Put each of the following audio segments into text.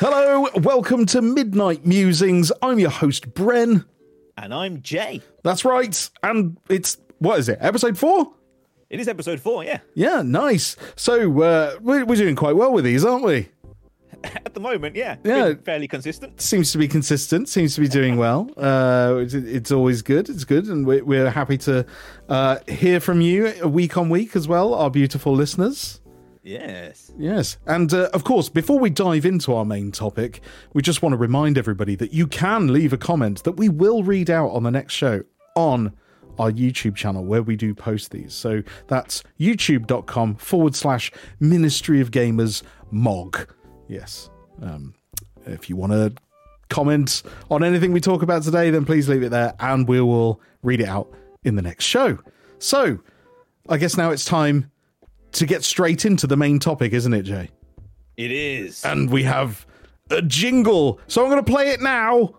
Hello, welcome to Midnight Musings. I'm your host, Bren. And I'm Jay. That's right. And it's, what is it, episode four? It is episode four, yeah. Yeah, nice. So uh, we're, we're doing quite well with these, aren't we? At the moment, yeah. Yeah. Been fairly consistent. Seems to be consistent, seems to be doing well. Uh, it's, it's always good, it's good. And we're, we're happy to uh, hear from you week on week as well, our beautiful listeners. Yes. Yes. And uh, of course, before we dive into our main topic, we just want to remind everybody that you can leave a comment that we will read out on the next show on our YouTube channel where we do post these. So that's youtube.com forward slash Ministry of Gamers MOG. Yes. Um, if you want to comment on anything we talk about today, then please leave it there and we will read it out in the next show. So I guess now it's time to get straight into the main topic, isn't it, Jay? It is. And we have a jingle. So I'm going to play it now.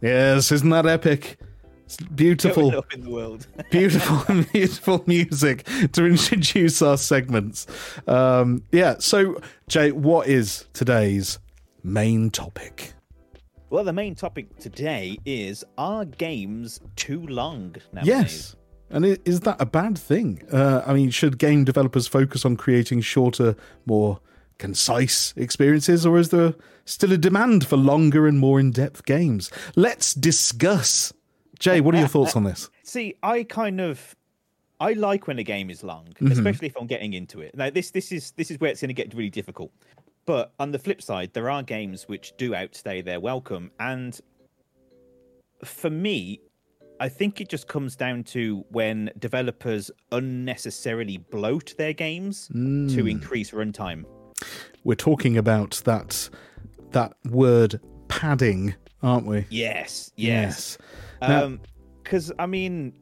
Yes, isn't that epic? It's beautiful. Up in the world. beautiful, beautiful music to introduce our segments. Um, yeah. So, Jay, what is today's main topic? Well, the main topic today is are games too long nowadays? Yes. And is that a bad thing? Uh, I mean, should game developers focus on creating shorter, more concise experiences, or is there still a demand for longer and more in depth games? Let's discuss. Jay, what are your thoughts on this? See, I kind of I like when a game is long, Mm-hmm. especially if I'm getting into it. Now this this is this is where it's going to get really difficult. But on the flip side, there are games which do outstay their welcome, and for me, I think it just comes down to when developers unnecessarily bloat their games Mm. to increase runtime. We're talking about that that word padding, aren't we? Yes, yes. Now- Um, because I mean,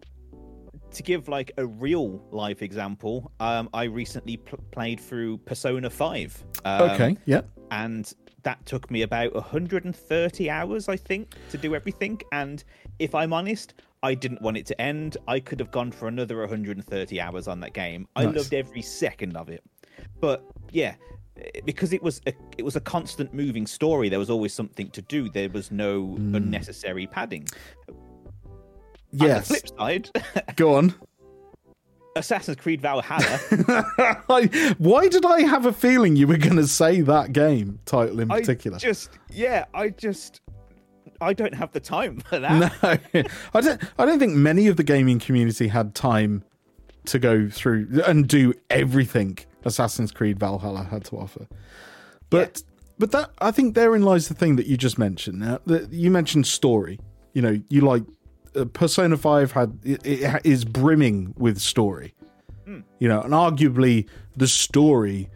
to give like a real life example, um, I recently pl- played through Persona Five. Um, okay. Yeah. and that took me about 130 hours, I think, to do everything. And if I'm honest, I didn't want it to end. I could have gone for another 130 hours on that game. I Nice. loved every second of it. But yeah, because it was a, it was a constant moving story. There was always something to do. There was no Hmm. unnecessary padding. Yes. On the flip side, Go on. Assassin's Creed Valhalla. Why did I have a feeling you were going to say that game title in I particular? just yeah, I just I don't have the time for that. No, I don't. I don't think many of the gaming community had time to go through and do everything Assassin's Creed Valhalla had to offer. But but that I think therein lies the thing that you just mentioned. Now, that you mentioned story. You know, you like Uh, Persona Five had it, it is brimming with story. Hmm. You know, and arguably the story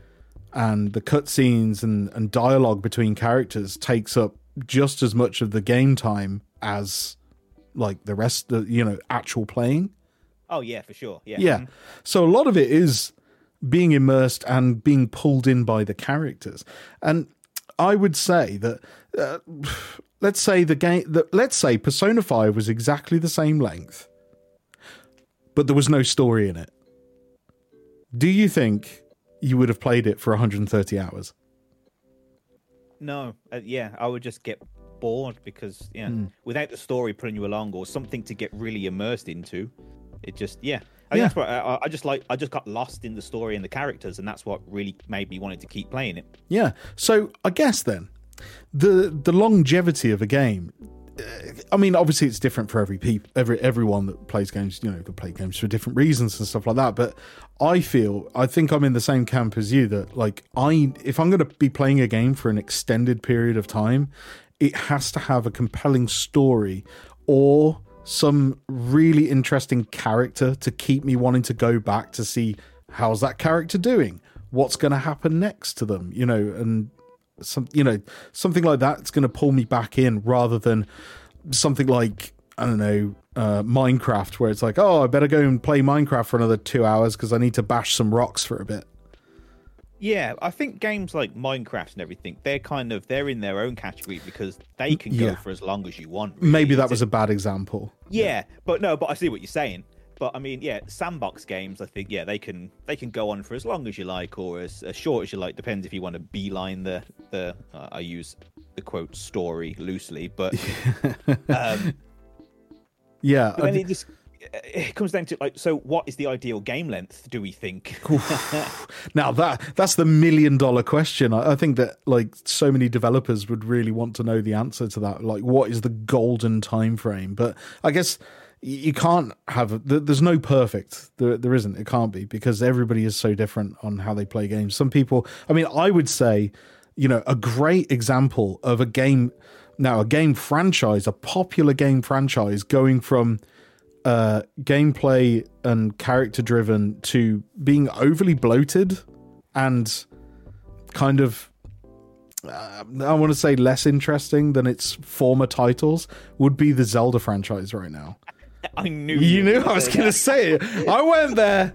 and the cutscenes and, and dialogue between characters takes up just as much of the game time as like the rest of you know actual playing Oh yeah, for sure. Yeah. yeah mm-hmm. so a lot of it is being immersed and being pulled in by the characters and i would say that uh, let's say the game that let's say persona 5 was exactly the same length but there was no story in it do you think you would have played it for 130 hours No, uh, yeah, I would just get bored because yeah, without the story pulling you along or something to get really immersed into, it just yeah. I Yeah. that's what I, I just like. I just got lost in the story and the characters, and that's what really made me wanted to keep playing it. Yeah. So I guess then the the longevity of a game. uh, I mean, obviously it's different for every people, every everyone that plays games. You know, that play games for different reasons and stuff like that. But I feel, I think I'm in the same camp as you. That like I, if I'm going to be playing a game for an extended period of time, it has to have a compelling story or some really interesting character to keep me wanting to go back to see how's that character doing what's going to happen next to them you know and some you know something like that's going to pull me back in rather than something like i don't know uh, minecraft where it's like oh i better go and play minecraft for another two hours because i need to bash some rocks for a bit Yeah, I think games like Minecraft and everything, they're kind of they're in their own category because they can go Yeah. for as long as you want. really. maybe that was a bad example Yeah, but no, but I see what you're saying. But I mean, yeah, sandbox games. I think yeah, they can they can go on for as long as you like or as, as short as you like. Depends if you want to beeline the the. Uh, I use the quote story loosely, but um, yeah, but then it just it comes down to like, so what is the ideal game length? Do we think? now that that's the million dollar question. I, I think that like so many developers would really want to know the answer to that. Like, what is the golden time frame? But I guess you can't have there's no perfect. There, there isn't. It can't be because everybody is so different on how they play games. Some people i mean i would say you know a great example of a game now a game franchise a popular game franchise going from uh gameplay and character driven to being overly bloated and kind of uh, I want to say less interesting than its former titles would be the Zelda franchise right now. I knew you, you knew I was going to say it. I went there.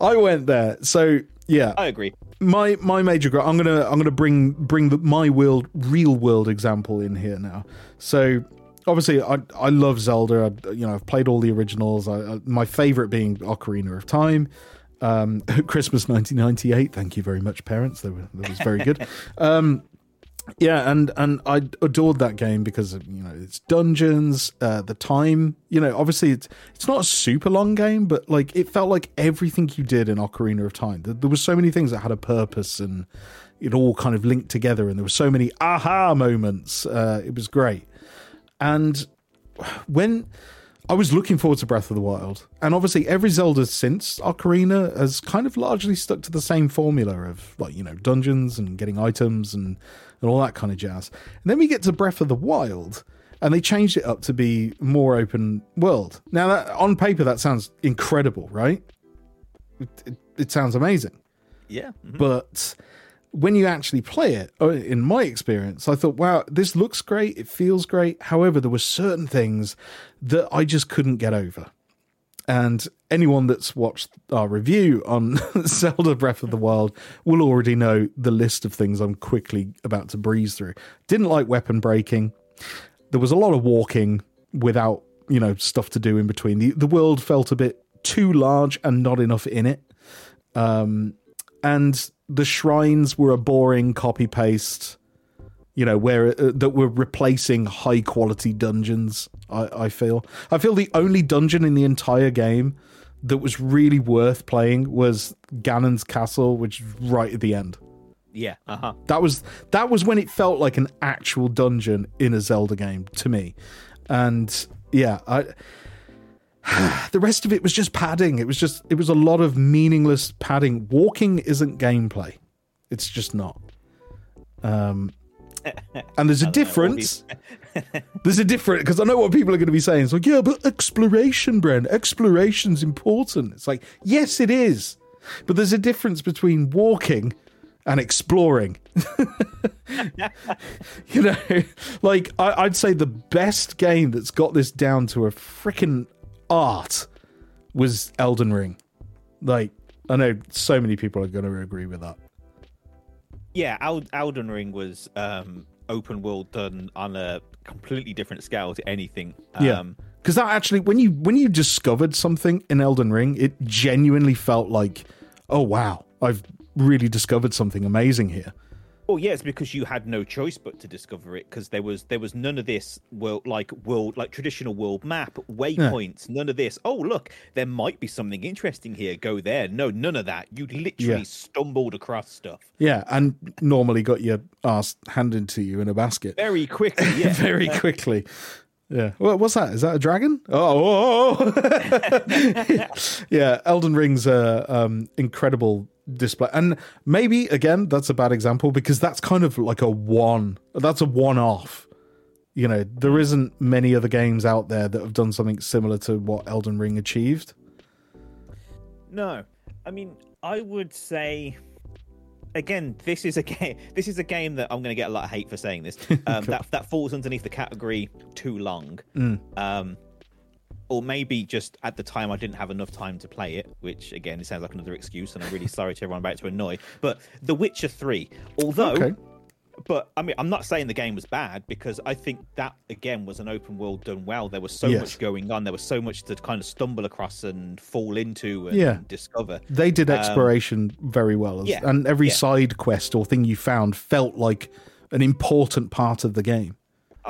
I went there. So yeah, I agree. My my major. I'm gonna I'm gonna bring bring the, my world real world example in here now. So obviously I I love Zelda. I, you know I've played all the originals. I, I, my favorite being Ocarina of Time. Um, Christmas 1998. Thank you very much, parents. That, were, that was very good. Um, yeah and and i adored that game because you know it's dungeons uh the time you know obviously it's it's not a super long game but like it felt like everything you did in ocarina of time there, there were so many things that had a purpose and it all kind of linked together and there were so many aha moments uh it was great. And when I was looking forward to Breath of the Wild, and obviously every Zelda since Ocarina has kind of largely stuck to the same formula of like you know dungeons and getting items and and all that kind of jazz. And then we get to Breath of the Wild, and they changed it up to be more open world. Now, that, on paper, that sounds incredible, right? It, it, it sounds amazing. Yeah. Mm-hmm. But when you actually play it, uh, in my experience, I thought, wow, this looks great. It feels great. However, there were certain things that I just couldn't get over. And anyone that's watched our review on Zelda Breath of the Wild will already know the list of things I'm quickly about to breeze through. Didn't like weapon breaking. There was a lot of walking without, you know, stuff to do in between. The the world felt a bit too large and not enough in it. Um, and the shrines were a boring copy paste you know where uh, that were replacing high quality dungeons I, I feel. I feel the only dungeon in the entire game that was really worth playing was ganon's castle which is right at the end. Yeah uh-huh. That was that was when it felt like an actual dungeon in a zelda game to me. And yeah i the rest of it was just padding. It was just it was a lot of meaningless padding. Walking isn't gameplay. It's just not. Um and there's a difference. there's a difference because I know what people are going to be saying. It's like, yeah, but exploration, Brent, exploration's important. It's like, yes, it is, but there's a difference between walking and exploring. you know, like I, would say the best game that's got this down to a freaking art was Elden Ring. Like, I know so many people are going to agree with that yeah, Elden Ring was um, open world done on a completely different scale to anything. Um, yeah, because that actually, when you when you discovered something in Elden Ring, it genuinely felt like, oh wow, I've really discovered something amazing here. Well, yeah, it's because you had no choice but to discover it because there was there was none of this world like world like traditional world map waypoints, yeah. none of this. Oh, look, there might be something interesting here. Go there. No, none of that. You literally yeah. stumbled across stuff. Yeah, and normally got your ass handed to you in a basket very quickly. Yeah, very quickly. Yeah. What's that? Is that a dragon? Oh, oh, oh. yeah. Elden Ring's a um, incredible display. And maybe again, that's a bad example because that's kind of like a one. That's a one-off. You know, there isn't many other games out there that have done something similar to what Elden Ring achieved. No, I mean, I would say again, this is a game. This is a game that I'm going to get a lot of hate for saying this. Um, that that falls underneath the category too long. Mm. Um, or maybe just at the time I didn't have enough time to play it, which again it sounds like another excuse, and I'm really sorry to everyone about to annoy. But The Witcher Three, although okay. but I mean, I'm not saying the game was bad because I think that again was an open world done well. There was so Yes. much going on. There was so much to kind of stumble across and fall into and Yeah. discover. They did exploration very well, Um, yeah, and every yeah. side quest or thing you found felt like an important part of the game.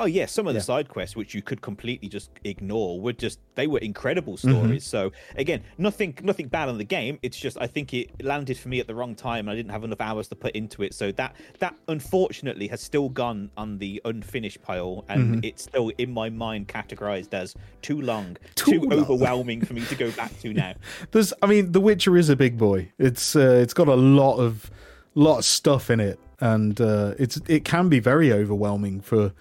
Oh yeah, some of the side quests which you could completely just ignore were just they were incredible Mm-hmm. stories. So again, nothing nothing bad on the game. It's just I think it landed for me at the wrong time and I didn't have enough hours to put into it. So that that unfortunately has still gone on the unfinished pile and Mm-hmm. it's still in my mind categorized as too long, Too too, long. overwhelming for me to go back to now. There's, I mean, The Witcher is a big boy. It's uh, it's got a lot of lot of stuff in it, and uh, it's it can be very overwhelming for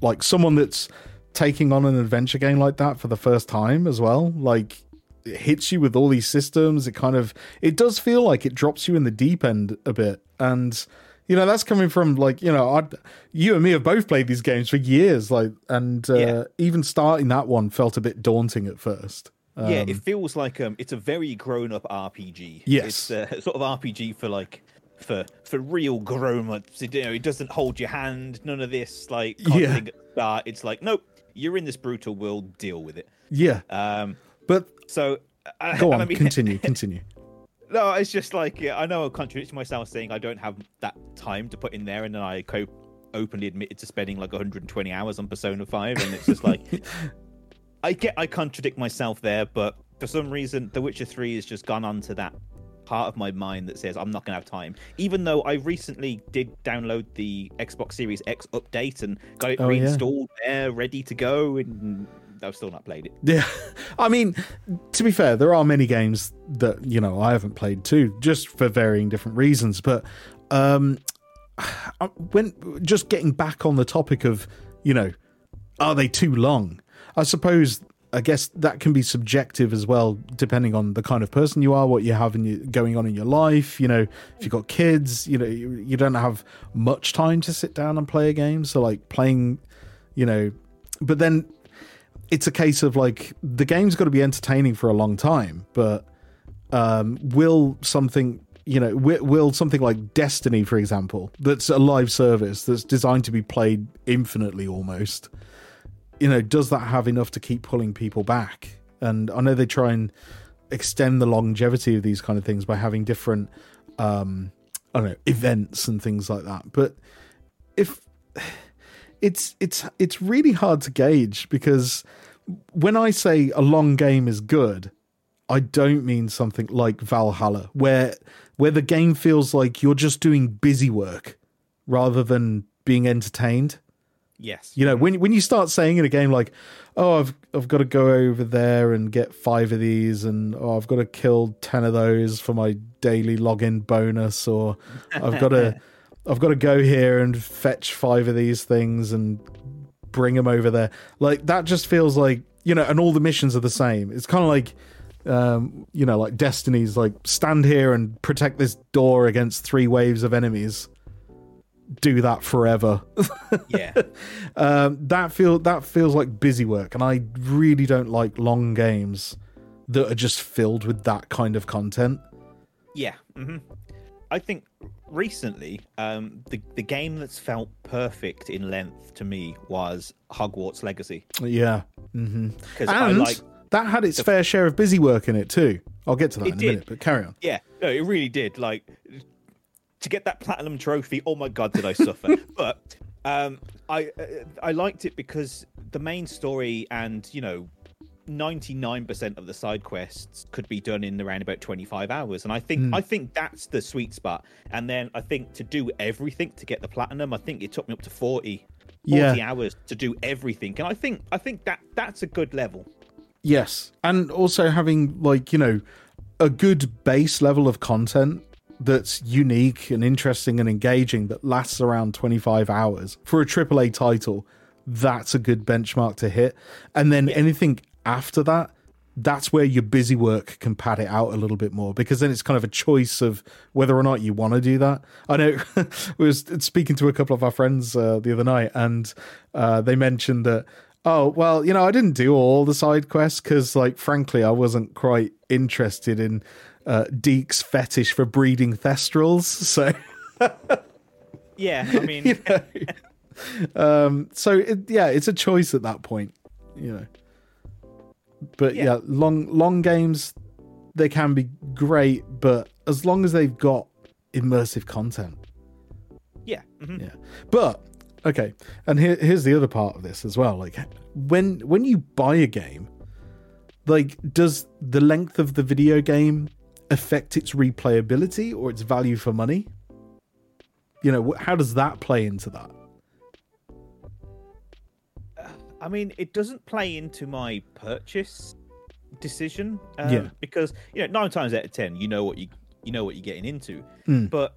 like someone that's taking on an adventure game like that for the first time as well. Like it hits you with all these systems. It kind of it does feel like it drops you in the deep end a bit, and you know that's coming from like you know I'd, you and me have both played these games for years, like and uh, Yeah. even starting that one felt a bit daunting at first. yeah, it feels like um, it's a very grown-up RPG. Yes. it's a sort of RPG for like for for real grown-ups. You know, it doesn't hold your hand. None of this like Yeah. yeah. at the start. It's like, nope, you're in this brutal world. Deal with it. Yeah, Um, but so go on, I mean, continue, continue. No, it's just like yeah, I know I'm contradicting myself, saying I don't have that time to put in there, and then I co- openly admitted to spending like 120 hours on Persona 5, and it's just like I get I contradict myself there, but for some reason, The Witcher 3 has just gone on to that part of my mind that says I'm not gonna have time. Even though I recently did download the Xbox Series X update and got it Oh, yeah. reinstalled there, ready to go, and I've still not played it. Yeah, I mean, to be fair, there are many games that you know I haven't played too, just for varying different reasons. But um, when just getting back on the topic of you know, are they too long? I suppose I guess that can be subjective as well, depending on the kind of person you are, what you have in your, going on in your life. You know, if you've got kids, you know, you, you don't have much time to sit down and play a game. So like playing, you know, but then it's a case of like the game's got to be entertaining for a long time, but um, will something you know will, will something like Destiny, for example, that's a live service that's designed to be played infinitely almost, you know, does that have enough to keep pulling people back? And I know they try and extend the longevity of these kind of things by having different um I don't know events and things like that, but if it's it's it's really hard to gauge because when I say a long game is good, I don't mean something like Valhalla, where where the game feels like you're just doing busy work rather than being entertained. Yes. You know, when when you start saying in a game like, "Oh, I've I've got to go over there and get five of these, and oh, I've got to kill ten of those for my daily login bonus," or "I've got to I've got to go here and fetch five of these things and bring them over there," like that just feels like you know, and all the missions are the same. It's kind of like. Um, you know, like Destiny's like stand here and protect this door against three waves of enemies. Do that forever. Yeah. um, that feel that feels like busy work, and I really don't like long games that are just filled with that kind of content. Yeah. hmm I think recently, um, the the game that's felt perfect in length to me was Hogwarts Legacy Yeah, hmm because I and like. that had its fair share of busy work in it too. I'll get to that It in a minute, but carry on. Yeah, no, it really did. Like to get that platinum trophy. Oh my god, did I suffer? but um, I uh, I liked it because the main story and you know. 99% of the side quests could be done in around about 25 hours and i think Hmm. i think that's the sweet spot and then i think to do everything to get the platinum i think it took me up to 40 40 Yeah. hours to do everything and i think i think that that's a good level Yes, and also having like you know a good base level of content that's unique and interesting and engaging that lasts around 25 hours for a AAA title. That's a good benchmark to hit, and then anything after that. That's where your busy work can pad it out a little bit more because then it's kind of a choice of whether or not you want to do that. I know we was speaking to a couple of our friends uh, the other night, and uh, they mentioned that oh well you know i didn't do all the side quests because like frankly i wasn't quite interested in uh Deek's fetish for breeding thestrals so Yeah, I mean, you know? um, so it, yeah, it's a choice at that point, you know. But yeah. Yeah. long long games they can be great, but as long as they've got immersive content, yeah, mhm. yeah. But okay, and here, here's the other part of this as well. Like when when you buy a game, like does the length of the video game affect its replayability or its value for money? You know, how does that play into that? I mean, it doesn't play into my purchase decision. Um, Yeah. Because you know, nine times out of ten, you know what you you know what you're getting into. Mm. But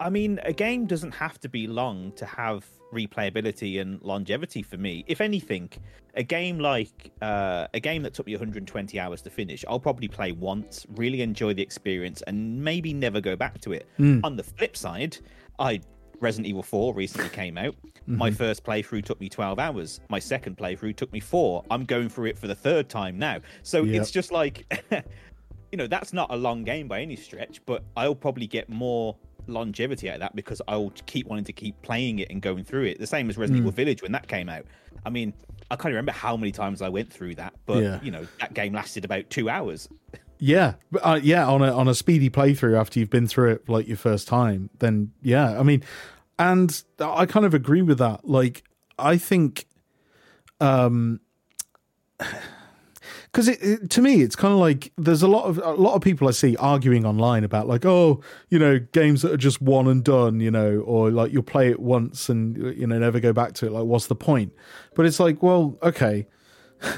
I mean, a game doesn't have to be long to have replayability and longevity for me. If anything, a game like uh, a game that took me 120 hours to finish, I'll probably play once, really enjoy the experience, and maybe never go back to it. Mm. On the flip side, I Resident Evil 4 recently came out. My Mm-hmm. first playthrough took me 12 hours. My second playthrough took me four. I'm going through it for the third time now. So Yep. it's just like, you know, that's not a long game by any stretch, but I'll probably get more longevity out of that because I'll keep wanting to keep playing it and going through it. The same as Resident Mm. Evil Village when that came out. I mean, I can't remember how many times I went through that, but Yeah. you know, that game lasted about two hours. Yeah, uh, yeah. On a on a speedy playthrough after you've been through it like your first time, then yeah. I mean, and I kind of agree with that. Like, I think, um, because it, it to me it's kind of like there's a lot of a lot of people I see arguing online about like oh you know games that are just one and done you know or like you'll play it once and you know never go back to it like what's the point? But it's like well okay.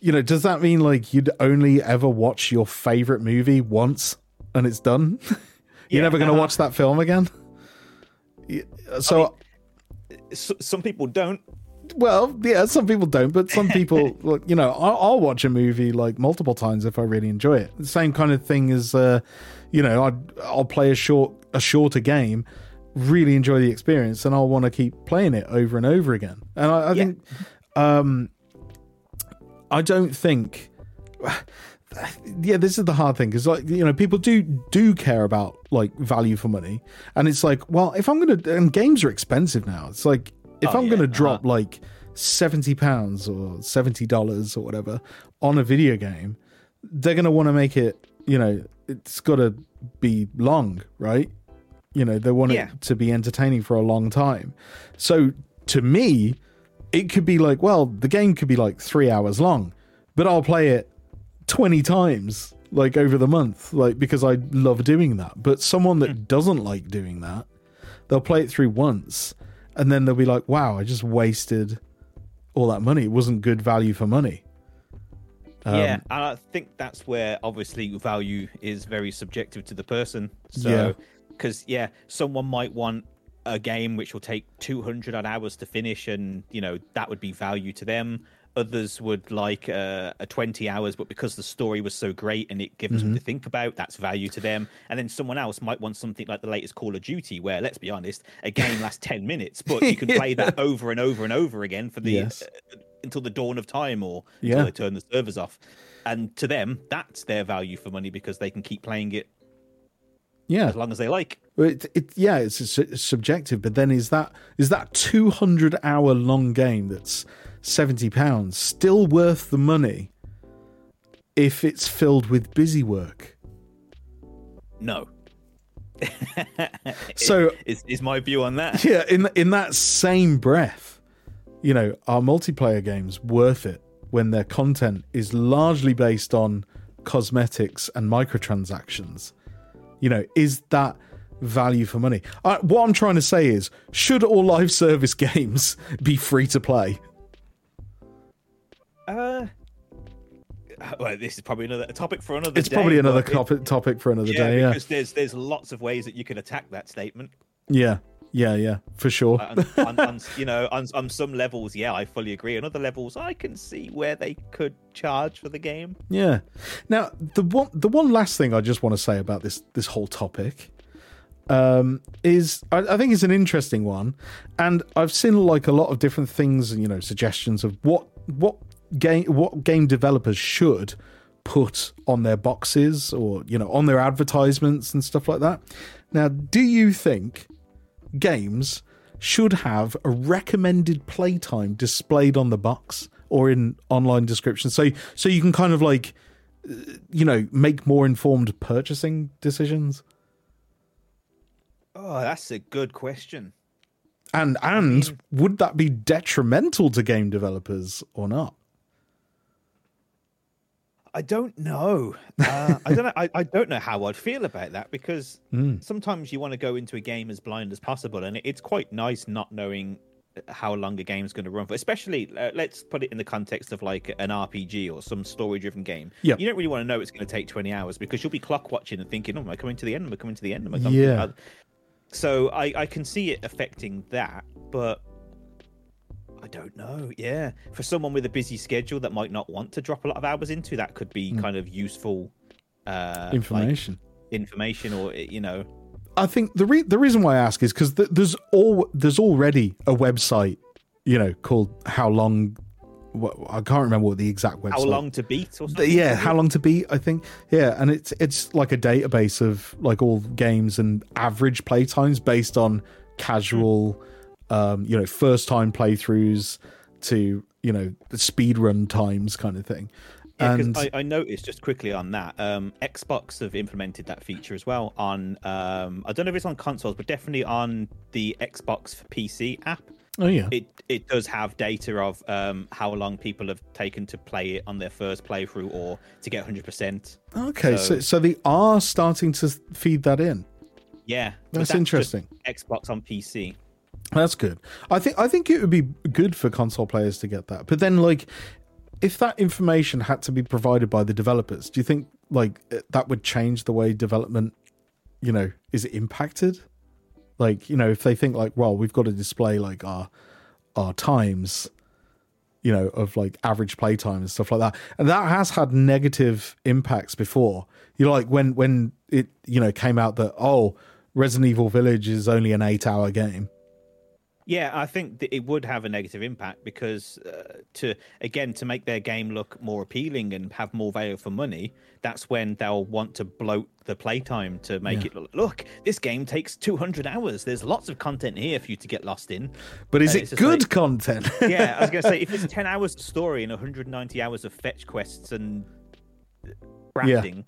you know, does that mean like you'd only ever watch your favorite movie once and it's done? You're Yeah. never going to uh-huh. watch that film again? So, S some people don't. Well, yeah, some people don't, but some people, like, you know, I'll, I'll watch a movie like multiple times if I really enjoy it. The same kind of thing as, uh, you know, I'd, I'll play a short, a shorter game, really enjoy the experience, and I'll want to keep playing it over and over again. And I, I Yeah. think, um, I don't think. Yeah, this is the hard thing because, like, you know, people do do care about like value for money, and it's like, well, if I'm gonna and games are expensive now. It's like if Oh, I'm yeah, gonna uh-huh. drop like seventy pounds or seventy dollars or whatever on a video game, they're gonna want to make it. You know, it's got to be long, right? You know, they want Yeah. it to be entertaining for a long time. So to me, it could be like, well, the game could be like three hours long, but I'll play it 20 times like over the month, like because I love doing that. But someone that doesn't like doing that, they'll play it through once and then they'll be like, wow, I just wasted all that money. It wasn't good value for money. Um, yeah, and I think that's where obviously value is very subjective to the person. Yeah. So, because yeah, someone might want a game which will take 200 odd hours to finish, and you know that would be value to them. Others would like uh, a 20 hours, but because the story was so great and it gives them Mm-hmm. something to think about, that's value to them. And then someone else might want something like the latest Call of Duty, where let's be honest, a game lasts 10 minutes, but you can play that over and over and over again for the Yes. uh, until the dawn of time or Yeah. until they turn the servers off. And to them, that's their value for money because they can keep playing it Yeah. as long as they like. It, it, yeah, it's, su- subjective, but then is that is that two hundred hour long game that's seventy pounds still worth the money if it's filled with busy work? No. So is, is my view on that. yeah, in in that same breath, you know, are multiplayer games worth it when their content is largely based on cosmetics and microtransactions? You know, is that value for money? Uh, what I'm trying to say is, should all live service games be free to play? Uh, well, this is probably another topic for another. It's day, probably another topic topic for another yeah, day. Yeah, because there's there's lots of ways that you can attack that statement. yeah, yeah, yeah, for sure. on, on, on, you know, on, on some levels, yeah, I fully agree. On other levels, I can see where they could charge for the game. Yeah. Now the one the one last thing I just want to say about this this whole topic um, is I, I think it's an interesting one, and I've seen like a lot of different things and you know suggestions of what what game what game developers should put on their boxes or you know on their advertisements and stuff like that. Now, do you think games should have a recommended playtime displayed on the box or in online descriptions, so so you can kind of like, uh, you know, make more informed purchasing decisions. Oh, that's a good question. And and would that be detrimental to game developers or not? I don't know. Uh, I don't know. I, I don't know how I'd feel about that because Mm. sometimes you want to go into a game as blind as possible, and it- it's quite nice not knowing how long a game's going to run for. Especially, uh, let's put it in the context of like an RPG or some story-driven game. Yep. You don't really want to know it's going to take twenty hours because you'll be clock watching and thinking, "Oh, am I coming to the end? Am I coming to the end? Am I coming?" Yeah. So I I can see it affecting that, but. I don't know. Yeah, for someone with a busy schedule that might not want to drop a lot of hours into, that could be hmm. kind of useful uh, like, Information. information, or eh, you know, I think the re- the reason why I ask is because th- there's all there's already a website, you know, called How Long. What, I can't remember what the exact website. how long to beat or something. yeah, how long to beat? I think. Yeah, and it's it's like a database of like all games and average play times based on casual, hmm. Um, you know, first time playthroughs to you know the speed run times kind of thing. Yeah, and I, I noticed just quickly on that, um, Xbox have implemented that feature as well on. Um, I don't know if it's on consoles, but definitely on the Xbox for PC app. oh yeah, It it does have data of um, how long people have taken to play it on their first playthrough or to get hundred percent. okay, so, so- so they are starting to feed that in. Yeah, but That's interesting. Xbox on PC. That's good. I think I think it would be good for console players to get that. But then, like, if that information had to be provided by the developers, do you think like eh, that would change the way development, you know, is it impacted? Like, you know, if they think like, well, we've got to display like our our times, you know, of like average playtime and stuff like that, and that has had negative impacts before. You know, like when when it you know came out that oh, Resident Evil Village is only an eight hour game. Yeah, I think that it would have a negative impact because uh, to again to make their game look more appealing and have more value for money, that's when they'll want to bloat the playtime to make Yeah. it look, look. This game takes 200 hours. There's lots of content here for you to get lost in. But is Uh, it good like- content? Yeah, I was gonna say if it's 10 hours of story and 190 hours of fetch quests and crafting,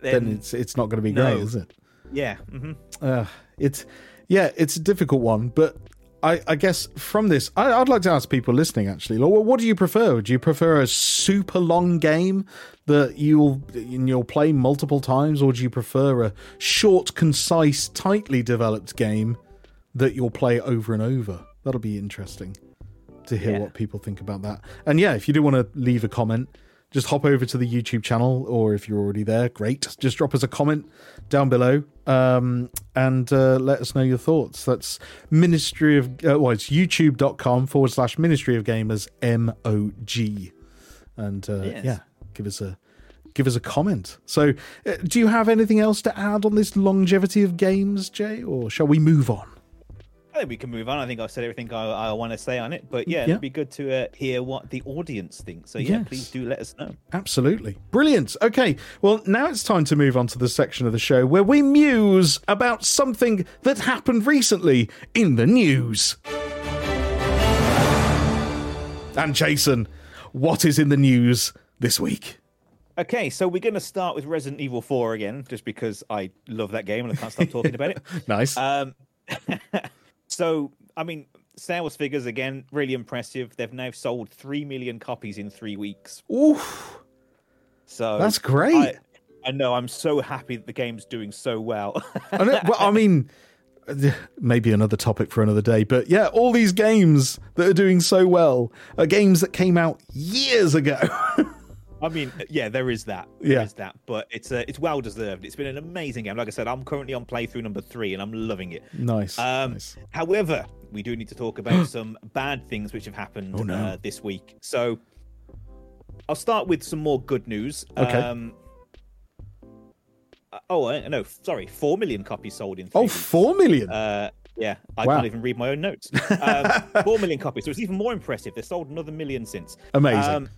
then then, it's it's not going to be no. great, is it? yeah, hmm Uh, it's yeah, it's a difficult one, but I, I guess from this, I, I'd like to ask people listening actually, what do you prefer? Do you prefer a super long game that you'll you'll play multiple times, or do you prefer a short, concise, tightly developed game that you'll play over and over? That'll be interesting to hear Yeah. what people think about that. And yeah, if you do want to leave a comment, just hop over to the YouTube channel, or if you're already there, great. Just drop us a comment down below um, and uh, let us know your thoughts. That's Ministry of, uh, well, it's youtube.com forward slash Ministry of Gamers MOG. And uh, Yes. yeah, give us a. Give us a comment. So, uh, do you have anything else to add on this longevity of games, Jay, or shall we move on? I think we can move on. I think I've said everything I, I want to say on it. But yeah, Yeah. it'd be good to uh, hear what the audience thinks. So yeah, Yes. please do let us know. Absolutely. Brilliant. Okay, well, now it's time to move on to the section of the show where we muse about something that happened recently in the news. And Jason, what is in the news this week? Okay, so we're going to start with Resident Evil 4 again, just because I love that game and I can't stop talking about it. Nice. Um, so, I mean, sales figures again, really impressive. They've now sold 3 million copies in three weeks. Oof, So that's great. I, I know, I'm so happy that the game's doing so well. I, know, well, I mean, maybe another topic for another day, but yeah, all these games that are doing so well are games that came out years ago. I mean, yeah, there is that. There Yeah. is that, but it's uh, it's well deserved. It's been an amazing game. Like I said, I'm currently on playthrough number three, and I'm loving it. nice. Um, nice. However, we do need to talk about some bad things which have happened Oh, no. uh, this week. So I'll start with some more good news. Okay. Um, uh, oh, uh, no, sorry, four million copies sold in. Three Oh, four million. Uh, yeah, I Wow. can't even read my own notes. Um, four million copies. So it's even more impressive. They've sold another million since. Amazing. Um,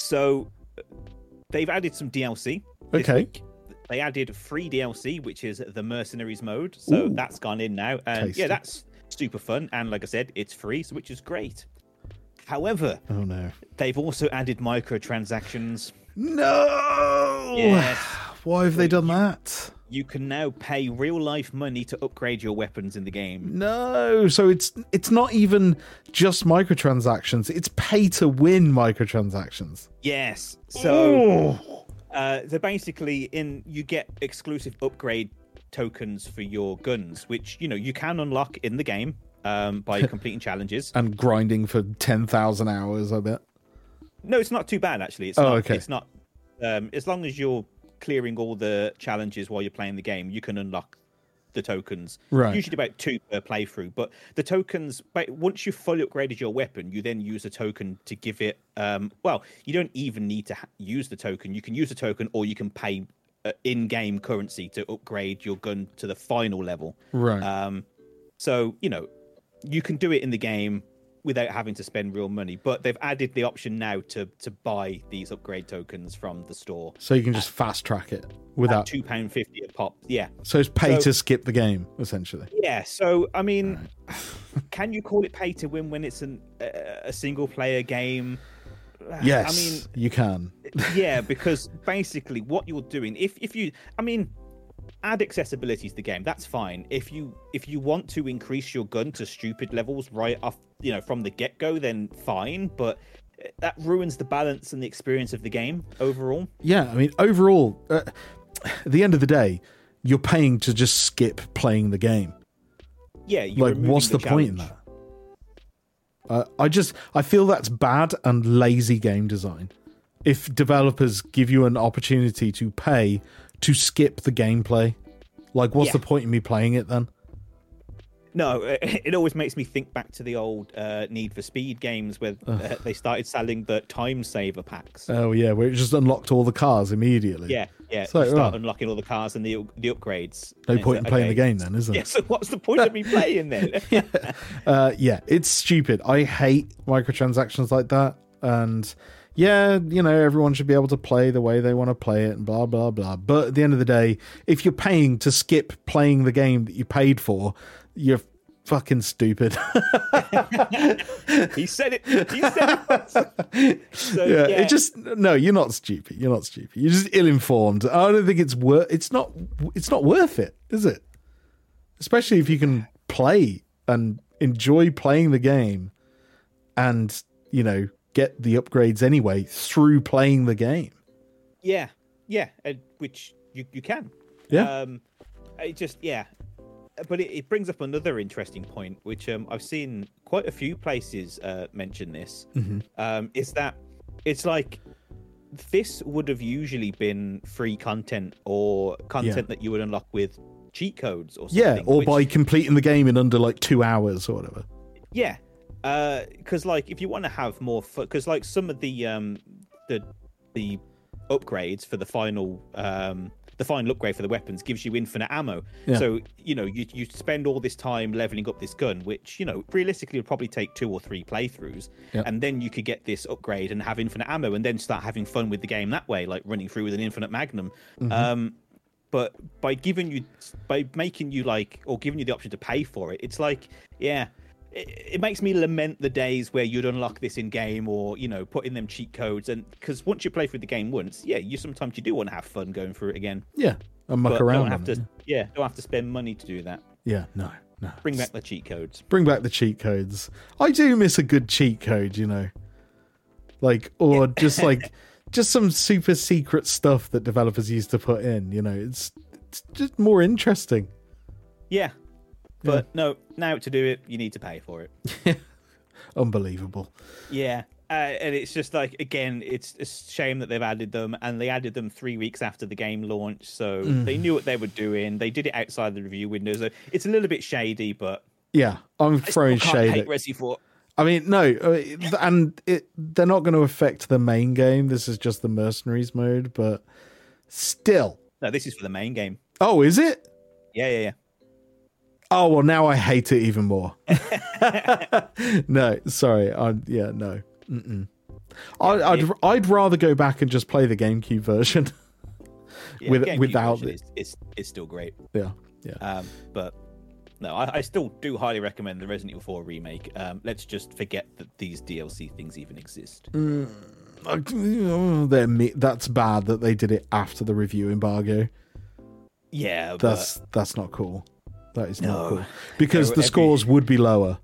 so they've added some DLC. Okay. week. they added free DLC, which is the Mercenaries mode. So Ooh. that's gone in now, and Tasty. yeah, that's super fun. And like I said, it's free, so which is great. However, Oh no. they've also added microtransactions. No. Yes. Why have they done that? You can now pay real life money to upgrade your weapons in the game. No. So it's it's not even just microtransactions. It's pay to win microtransactions. Yes. So uh, they're basically in. You get exclusive upgrade tokens for your guns, which you know you can unlock in the game um, by completing challenges. and grinding for 10,000 hours, I bet. No, it's not too bad actually. It's Oh, not, okay. It's not. Um, as long as you're clearing all the challenges while you're playing the game, you can unlock the tokens. Right. Usually about two per playthrough, but the tokens. But once you've fully upgraded your weapon, you then use a token to give it. Um, well, you don't even need to ha- use the token. You can use the token, or you can pay uh, in-game currency to upgrade your gun to the final level. Right. Um, so you know, you can do it in the game without having to spend real money. But they've added the option now to to buy these upgrade tokens from the store. so you can just fast track it without. Two pound fifty a pop. Yeah, So it's pay So- to skip the game, essentially. yeah. So I mean, can you call it pay to win when it's an, a, a single player game? Yes, I mean, you can. yeah, because basically what you're doing, if if you, I mean, add accessibility to the game, that's fine. If you if you want to increase your gun to stupid levels right off, you know, from the get go, then fine. But eh, that ruins the balance and the experience of the game overall. Yeah, I mean, overall, uh, at the end of the day, you're paying to just skip playing the game. Yeah, you're like, what's the, point in that? Uh, I just I feel that's bad and lazy game design. If developers give you an opportunity to pay to skip the gameplay, like what's Yeah. the point in me playing it then? No, it always makes me think back to the old uh, Need for Speed games where uh, they started selling the time saver packs. Oh yeah, where it just unlocked all the cars immediately. yeah, yeah. So, you start oh. unlocking all the cars and the the upgrades. No point in like, playing the game then, is there? Yeah, so what's the point of me playing then? uh, yeah, it's stupid. I hate microtransactions like that. And yeah, you know, everyone should be able to play the way they want to play it and blah, blah, blah. But at the end of the day, if you're paying to skip playing the game that you paid for, you're fucking stupid. he said it. He said it. So, yeah, yeah, it just, no, you're not stupid. You're not stupid. You're just ill informed. I don't think it's worth, it's not, it's not worth it, is it? Especially if you can play and enjoy playing the game and, you know, get the upgrades anyway through playing the game. yeah, yeah, which you you can. Yeah. Um, it just yeah, but it, it brings up another interesting point, which um I've seen quite a few places uh, mention this. Mm-hmm. Um, is that it's like this would have usually been free content or content that you would unlock with cheat codes or something. Yeah, or which- by completing the game in under like two hours or whatever. Yeah, because like if you want to have more because like some of the um the the upgrades for the final um the final upgrade for the weapons gives you infinite ammo. Yeah. So you know you you spend all this time leveling up this gun, which you know realistically would probably take two or three playthroughs, Yeah. and then you could get this upgrade and have infinite ammo, and then start having fun with the game that way, like running through with an infinite magnum. Mm-hmm. Um, but by giving you by making you like or giving you the option to pay for it, it's like yeah. It, it makes me lament the days where you'd unlock this in game or you know put in them cheat codes and because once you play through the game once yeah you sometimes you do want to have fun going through it again Yeah, and muck but around. don't have to it. yeah don't have to spend money to do that Yeah, no, no. bring back the cheat codes bring back the cheat codes. I do miss a good cheat code, you know. Like or just like just some super secret stuff that developers used to put in, you know. It's it's just more interesting. yeah but no now to do it you need to pay for it Unbelievable. yeah uh, and it's just like again it's a shame that they've added them and they added them three weeks after the game launched so they knew what they were doing they did it outside the review window so it's a little bit shady but Yeah, I'm throwing shade hate at Resi 4 I mean, no, uh, and it, they're not going to affect the main game. This is just the mercenaries mode, but still. no this is for the main game Oh, is it? yeah yeah yeah Oh well, now I hate it even more. no, sorry. I yeah, no. Mm-mm. I, I'd it- I'd rather go back and just play the GameCube version. Yeah, with, GameCube without version it. is, is, is still great. Yeah, yeah. Um, but no, I, I still do highly recommend the Resident Evil 4 remake. Um, let's just forget that these DLC things even exist. Like, oh, they're me- that's bad that they did it after the review embargo. Yeah, but That's that's not cool. That is not No. cool because There the every- scores would be lower.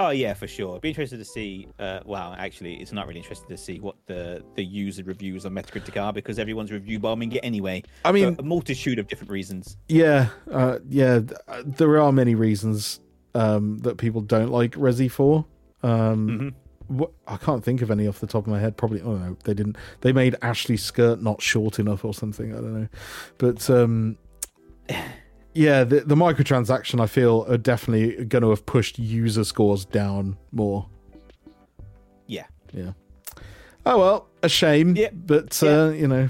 oh yeah, for sure. Be interested to see. Uh, well, actually, it's not really interesting to see what the the user reviews on Metacritic are because everyone's review bombing it anyway. I mean- a multitude of different reasons. Yeah, uh, yeah. uh, There are many reasons um, that people don't like Resi Four. Um, wh- I can't think of any off the top of my head. Probably, Oh don't. They didn't. They made Ashley's skirt not short enough or something. I don't know. But um, yeah, the, the microtransaction I feel are definitely going to have pushed user scores down more. Yeah, Yeah. Oh well, a shame. Yeah. But uh, you know.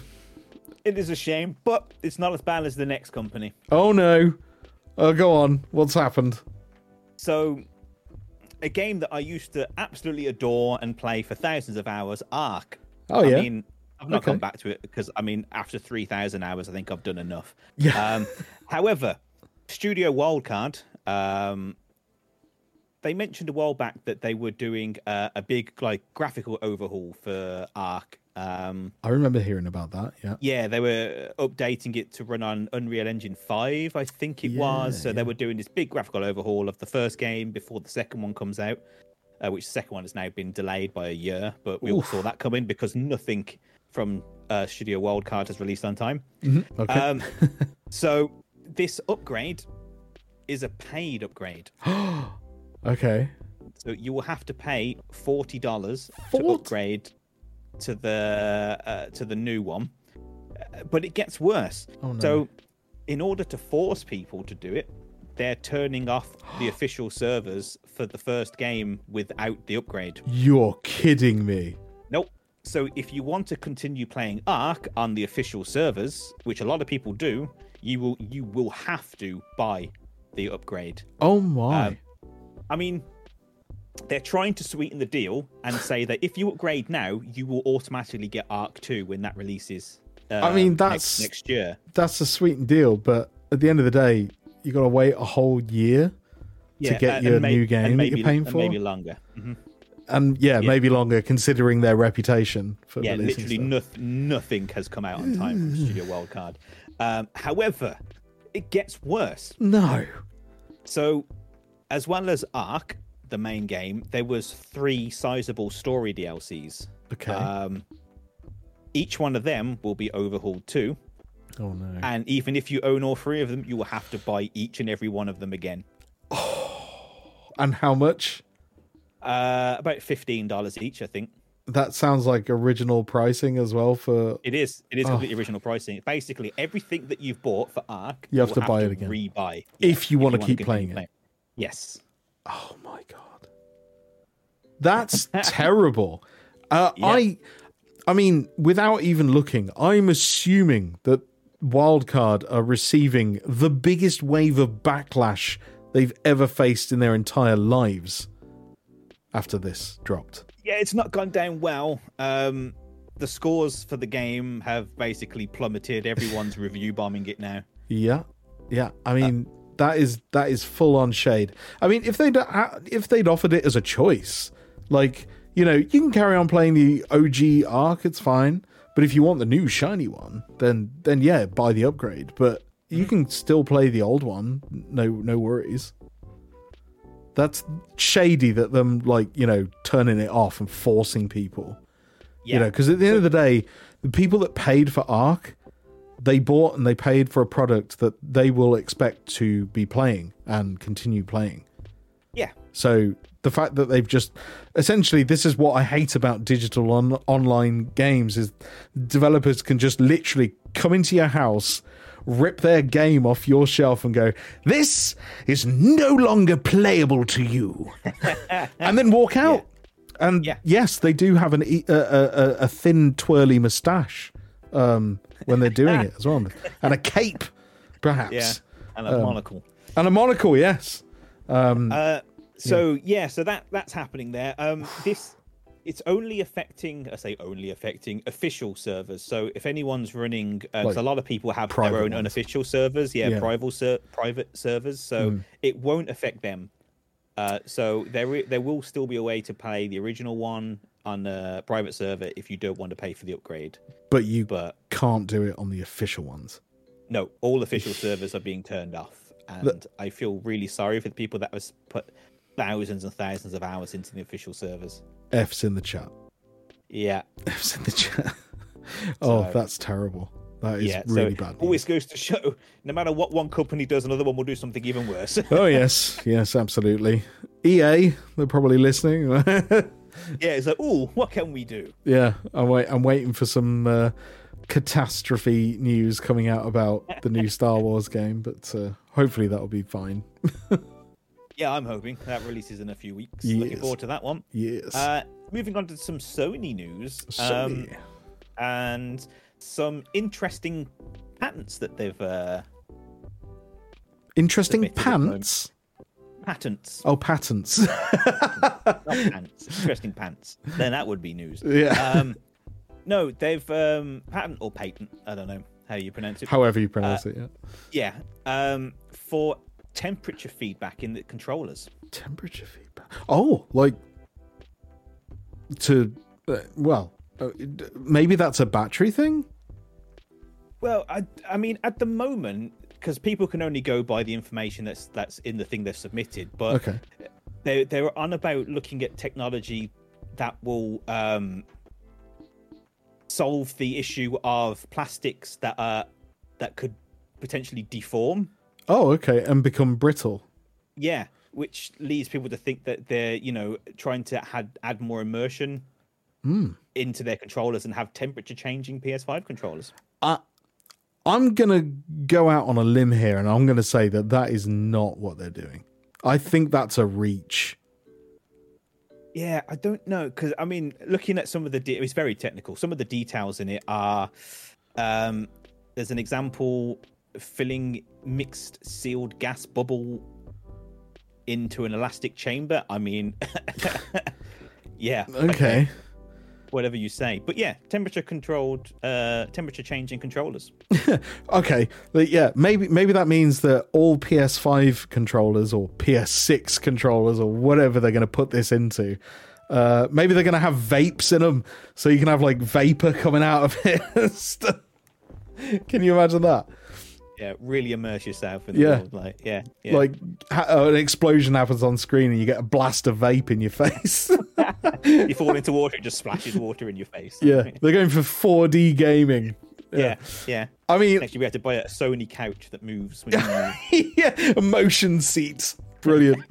it is a shame, but it's not as bad as the next company. Oh no. Oh, go on. What's happened? So, a game that I used to absolutely adore and play for thousands of hours, Ark. Oh yeah. I mean, I've not Okay. gone back to it because I mean, after three thousand hours, I think I've done enough. Yeah. Um, however, Studio Wildcard, um, they mentioned a while back that they were doing uh, a big like graphical overhaul for Ark. Um, I remember hearing about that. Yeah. yeah, they were updating it to run on Unreal Engine 5, I think it was. Yeah, So they were doing this big graphical overhaul of the first game before the second one comes out, uh, which the second one has now been delayed by a year. But we all saw that coming because nothing from uh, Studio Wildcard has released on time. Okay. Um, so this upgrade is a paid upgrade. okay. So you will have to pay forty dollars to upgrade to the uh, to the new one. Uh, But it gets worse. Oh, no. So, in order to force people to do it, they're turning off the official servers for the first game without the upgrade. You're kidding me. So if you want to continue playing Ark on the official servers, which a lot of people do, you will you will have to buy the upgrade. Oh my. Um, I mean, they're trying to sweeten the deal and say that if you upgrade now, you will automatically get Ark 2 when that releases. Uh, I mean, that's- next, year. That's a sweetened deal, but at the end of the day, you got to wait a whole year to get and your may- new game that you're paying and for. maybe longer. hmm and yeah, yeah. maybe longer considering their reputation for Yeah, literally noth- nothing has come out on time from Studio Wildcard. Um, however, it gets worse. No. So, as well as Ark, the main game, there was three sizable story DLCs. Okay. Um, each one of them will be overhauled too. oh no. And even if you own all three of them, you will have to buy each and every one of them again. Oh, and how much? Uh, about fifteen dollars each, I think. That sounds like original pricing as well for It is. It is Oh. completely original pricing. Basically, everything that you've bought for Ark, You have to buy it again. Rebuy If you wanna wanna keep playing it. Yes. Oh my god, that's terrible. Uh, Yeah. I, I mean, without even looking, I'm assuming that Wildcard are receiving the biggest wave of backlash they've ever faced in their entire lives after this dropped. Yeah, it's not gone down well. Um, the scores for the game have basically plummeted. Everyone's review bombing it now. Yeah, yeah. I uh, mean, that is that is full on shade. I mean, if they'd uh, if they'd offered it as a choice, like you know, you can carry on playing the OG Ark, it's fine. But if you want the new shiny one, then then yeah, buy the upgrade. But you mm. can still play the old one. No, no worries. That's shady that them like you know turning it off and forcing people. Yeah. You know, because at the end of the day, the people that paid for Ark, they bought and they paid for a product that they will expect to be playing and continue playing. yeah. So the fact that they've just essentially this is what I hate about digital on, online games is developers can just literally come into your house, rip their game off your shelf and go, "This is no longer playable to you," and then walk out. And Yeah. yes, they do have an a, a, a- thin twirly moustache um, when they're doing it as well, and a cape, perhaps, Yeah. And Um, a monocle. and a monocle. Yes, Uh, so yeah. so that that's happening there. Um, this it's only affecting, I say only affecting official servers. So if anyone's running, because Like a lot of people have their own ones. unofficial servers, yeah, Yeah. private ser- private servers. So Mm. it won't affect them. Uh, so there there will still be a way to play the original one on a private server if you don't want to pay for the upgrade. But you But can't do it on the official ones. no, all official servers are being turned off, and I feel really sorry for the people that was put thousands and thousands of hours into the official servers. F's in the chat. Yeah, F's in the chat. oh, So- that's terrible. That is yeah. really so bad. always goes to show, no matter what one company does, another one will do something even worse. oh yes, yes, absolutely. EA, they're probably listening. yeah, it's like, oh, what can we do? yeah, I'm wait. I'm waiting for some uh, catastrophe news coming out about the new Star Wars game, but uh, hopefully that'll be fine. Yeah, I'm hoping that releases in a few weeks. Looking forward to that one. Yes. Uh, moving on to some Sony news. um, and some interesting patents that they've uh, Interesting submitted at the moment. pants. patents, Oh, patents. not pants, interesting pants. Then that would be news. yeah. Um, no, they've um, patent or patent. I don't know how you pronounce it. However you pronounce it. Yeah. Yeah, um, for temperature feedback in the controllers. Temperature feedback. Oh, like to uh, well, uh, maybe that's a battery thing. Well, I, I mean, at the moment, because people can only go by the information that's that's in the thing they've submitted, but Okay. they they're on about looking at technology that will um, solve the issue of plastics that are that could potentially deform. Oh, okay, and become brittle. Yeah, which leads people to think that they're you know trying to add add more immersion Hmm. into their controllers and have temperature changing PS5 controllers. I'm gonna go out on a limb here, and I'm gonna say that that is not what they're doing. I think that's a reach. Yeah, I don't know because I mean, looking at some of the de- it's very technical. Some of the details in it are um, there's an example filling mixed sealed gas bubble into an elastic chamber. I mean, yeah, Okay. whatever you say. But yeah, temperature controlled, uh, temperature changing controllers. Okay, but yeah, maybe maybe that means that all PS5 controllers or PS6 controllers or whatever they're going to put this into, uh, maybe they're going to have vapes in them, so you can have like vapor coming out of it. can you imagine that? Yeah, really immerse yourself in the Yeah. world. Like, yeah, yeah. Like ha- uh, an explosion happens on screen and you get a blast of vape in your face. you fall into water, it just splashes water in your face. yeah, they're going for 4D gaming. yeah, yeah. I mean, Actually, we had to buy a Sony couch that moves when you yeah, motion seats, brilliant.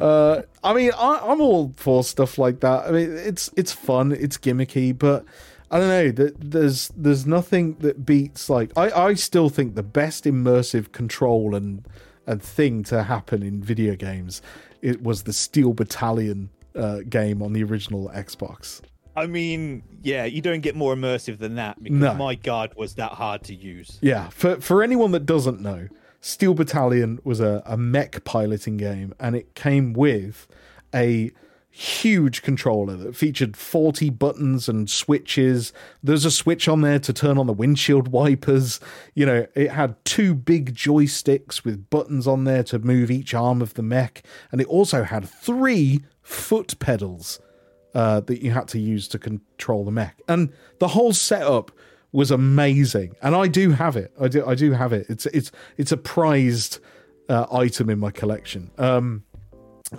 uh, I mean, I, I'm all for stuff like that. I mean, it's it's fun, it's gimmicky, but I don't know. th- There's there's nothing that beats like I I still think the best immersive control and and thing to happen in video games it was the Steel Battalion uh, game on the original Xbox. I mean, yeah, you don't get more immersive than that because No. my god, was that hard to use. Yeah, for for anyone that doesn't know, Steel Battalion was a, a mech piloting game, and it came with a huge controller that featured 40 buttons and switches. There's a switch on there to turn on the windshield wipers. You know, it had two big joysticks with buttons on there to move each arm of the mech, and it also had three foot pedals uh, that you had to use to control the mech. And the whole setup was amazing. And I do have it. I do. I do have it. It's it's it's a prized uh, item in my collection. Um,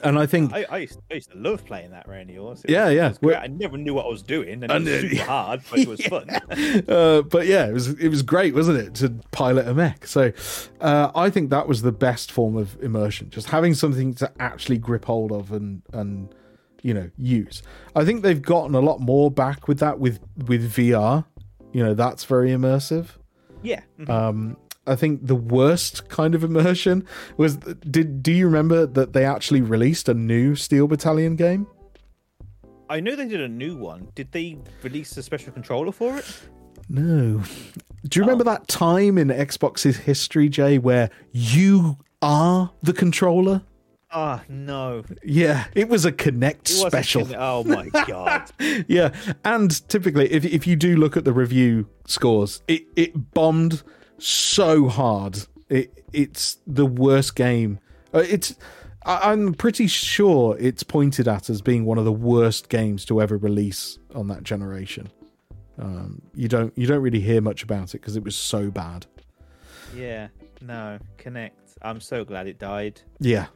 and I think I, I, used, I used to love playing that Randy Orr. It Yeah, was- yeah. I never knew what I was doing, and it was super hard, but it was fun. uh, but yeah, it was it was great, wasn't it, to pilot a mech? So uh, I think that was the best form of immersion, just having something to actually grip hold of and and you know use. I think they've gotten a lot more back with that with with VR. You know, that's very immersive. yeah, mhm. Um, I think the worst kind of immersion was did do you remember that they actually released a new Steel Battalion game? I know they did a new one. Did they release a special controller for it? No. Do you remember oh. that time in Xbox's history, Jay, where you are the controller? Oh no! Yeah, it was a Kinect was a special. Kinect- Oh my god! yeah, and typically, if if you do look at the review scores, it it bombed so hard. It it's the worst game. Uh, it's I'm pretty sure it's pointed at as being one of the worst games to ever release on that generation. Um, you don't you don't really hear much about it because it was so bad. yeah, no, Kinect. I'm so glad it died. Yeah.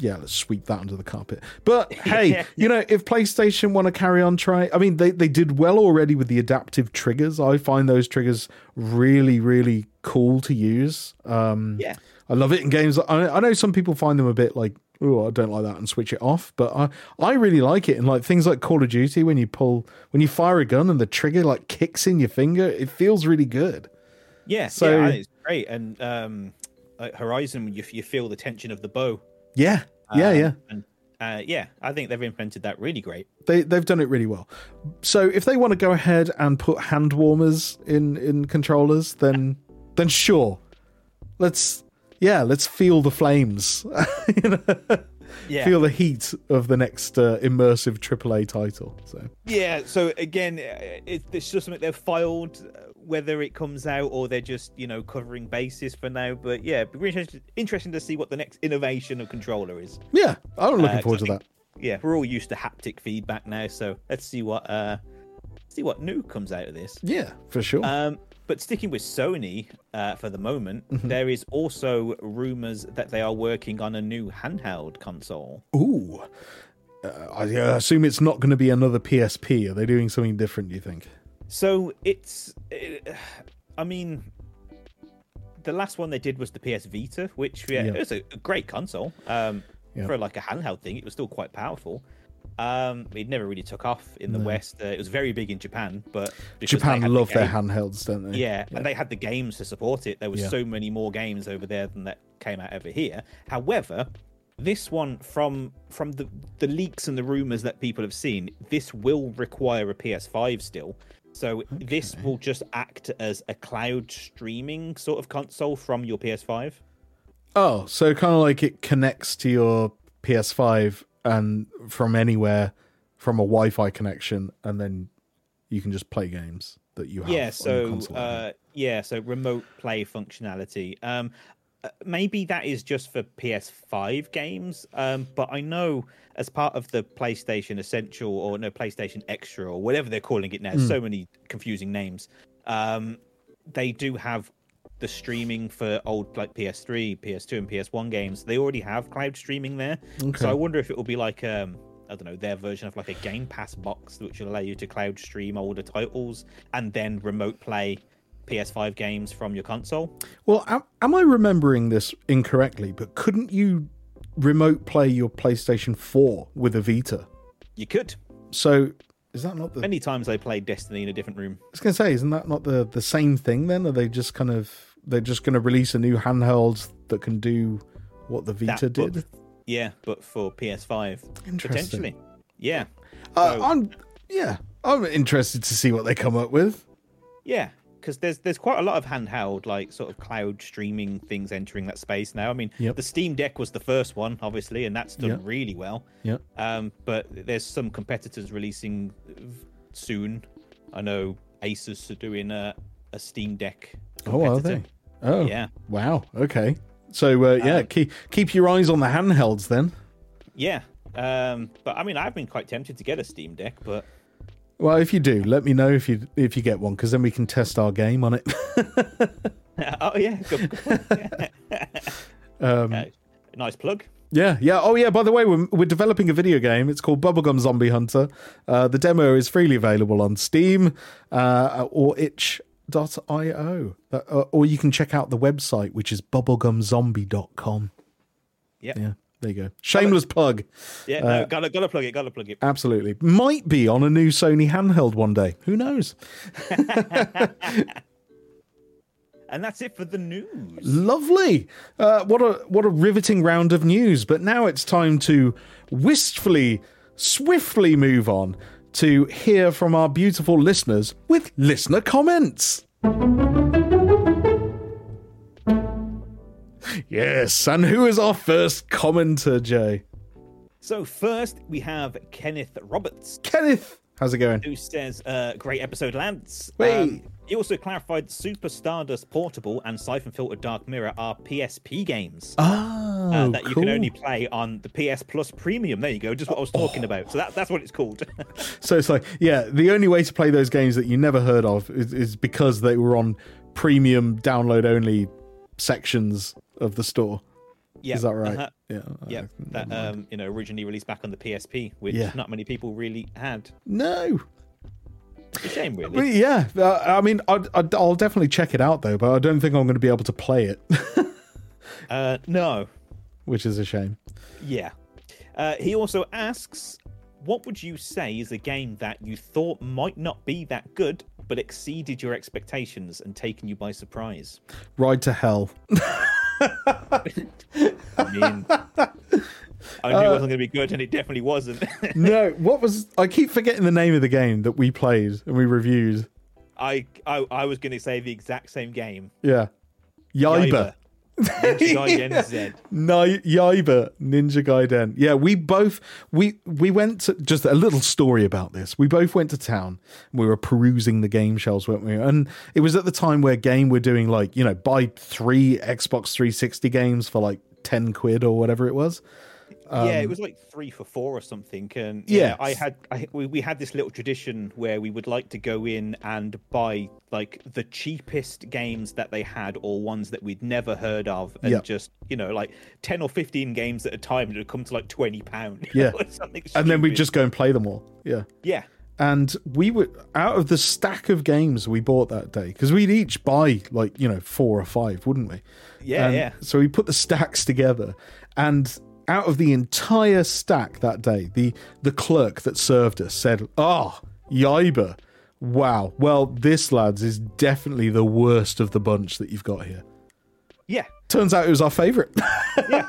Yeah, let's sweep that under the carpet. But hey, Yeah. you know, if PlayStation want to carry on trying, I mean, they, they did well already with the adaptive triggers. I find those triggers really, really cool to use. Um, Yeah. I love it in games. I, I know some people find them a bit like, oh, I don't like that and switch it off. But I, I really like it. And like things like Call of Duty, when you pull, when you fire a gun and the trigger like kicks in your finger, it feels really good. Yeah, So- yeah, it's great. And um, like Horizon, you you feel the tension of the bow. Yeah. Yeah. Um, yeah. And uh, yeah, I think they've invented that really great. They they've done it really well. So if they want to go ahead and put hand warmers in in controllers, then then sure, let's yeah, let's feel the flames, you know, Yeah, feel the heat of the next uh, immersive AAA title. So yeah. So again, uh, it, it's just something they've filed, uh, whether it comes out or they're just you know covering bases for now. But yeah, it'd be interesting, interesting to see what the next innovation of controller is. yeah, I'm looking Uh, forward to I that. Yeah, we're all used to haptic feedback now, so let's see what uh see what new comes out of this. Yeah, for sure. Um, but sticking with Sony uh, for the moment, Mm-hmm. there is also rumors that they are working on a new handheld console. Ooh, uh, I assume it's not going to be another PSP. Are they doing something different? Do you think? So it's, uh, I mean, the last one they did was the PS Vita, which yeah, Yeah. it was a, great console. Um, Yeah. for like a handheld thing, it was still quite powerful. Um, it never really took off in the West. Uh, it was very big in Japan, but Japan had the love their handhelds, don't they? Yeah, and they had the games to support it. There was so many more games over there than that came out over here. However, this one from from the the leaks and the rumors that people have seen, this will require a PS5 still. So this will just act as a cloud streaming sort of console from your PS5. Oh, so kind of like it connects to your PS5 and from anywhere from a Wi-Fi connection, and then you can just play games that you have. on yeah so console. uh yeah so remote play functionality um maybe that is just for ps5 games um but i know as part of the playstation essential or no playstation extra or whatever they're calling it now Hmm. so many confusing names um they do have the streaming for old like ps3 ps2 and ps1 games they already have cloud streaming there Okay. so i wonder if it will be like um I don't know their version of like a Game Pass box, which will allow you to cloud stream older titles and then remote play PS5 games from your console. well, am, am I remembering this incorrectly? But couldn't you remote play your PlayStation 4 with a Vita? You could. So is that not the? Many times I played Destiny in a different room. I was going to say, isn't that not the the same thing? Then are they just kind of they're just going to release a new handheld that can do what the Vita That, did? but- yeah, but for PS5 Interesting. potentially. Yeah, Uh, So- I'm yeah, I'm interested to see what they come up with. yeah, because there's there's quite a lot of handheld like sort of cloud streaming things entering that space now. I mean, Yep. the Steam Deck was the first one, obviously, and that's done Yep. really well. Yeah. Um, but there's some competitors releasing soon. I know Asus are doing a, a Steam Deck. Oh, are they? Oh, Yeah, Wow. Okay. So uh, yeah, Um, keep keep your eyes on the handhelds then. yeah. Um, but I mean, I've been quite tempted to get a Steam Deck, but Well, if you do, let me know if you if you get one, because then we can test our game on it. oh yeah, good, good um, Uh, nice plug. yeah, yeah. Oh, yeah. By the way, we're we're developing a video game. It's called Bubblegum Zombie Hunter. Uh, the demo is freely available on Steam uh, or itch.io, uh, or you can check out the website, which is bubblegumzombie.com. Yep. Yeah, there you go. Shameless plug. Yeah, Uh, no, gotta gotta plug it. Gotta plug it. Absolutely. Might be on a new Sony handheld one day. Who knows? And that's it for the news. Lovely. Uh, what a what a riveting round of news. But now it's time to wistfully, swiftly move on to hear from our beautiful listeners with listener comments. Yes, and who is our first commenter, Jay? So first we have Kenneth Roberts, Kenneth, how's it going? who says, uh, "Great episode, Lance." Hey. Um, he also clarified Super Stardust Portable and Siphon Filter Dark Mirror are PSP games. Oh, uh, that you cool. can only play on the PS Plus Premium. There you go, just what I was talking about. So that, that's what it's called. So it's like, yeah, the only way to play those games that you never heard of is, is because they were on premium download only sections of the store. yeah, Is that right? uh-huh. Yeah. Yeah, that um, you know originally released back on the PSP, which Yeah. not many people really had. no. It's a shame, But really. yeah, uh, I mean, I'd, I'd, I'll definitely check it out though, but I don't think I'm going to be able to play it, Uh, no, which is a shame. yeah. Uh, he also asks, "What would you say is a game that you thought might not be that good, but exceeded your expectations and taken you by surprise?" Ride to Hell. I mean, I knew it wasn't going to be good, and it definitely wasn't. no, what was? I keep forgetting the name of the game that we played and we reviewed. I, I I was going to say the exact same game. Yeah, Yaiba. Ninja Gaiden Z. No, Yaiba Ninja Gaiden. Yeah, we both we we went to just a little story about this. We both went to town. And we were perusing the game shelves, weren't we? And it was at the time where Game were doing like you know buy three Xbox 360 games for like ten quid or whatever it was. Yeah, it um, was like three for four or something. And yeah, I had I, we, we had this little tradition where we would like to go in and buy like the cheapest games that they had or ones that we'd never heard of, and Yeah. just you know like ten or fifteen games at a time. and It would come to like twenty pound. Yeah. something And then we'd just go and play them all. Yeah. yeah. and we were out of the stack of games we bought that day because we'd each buy like you know four or five wouldn't we Yeah, And yeah. so we put the stacks together and out of the entire stack that day the the clerk that served us said oh Yaiba wow well this lads is definitely the worst of the bunch that you've got here Yeah. turns out it was our favorite yeah.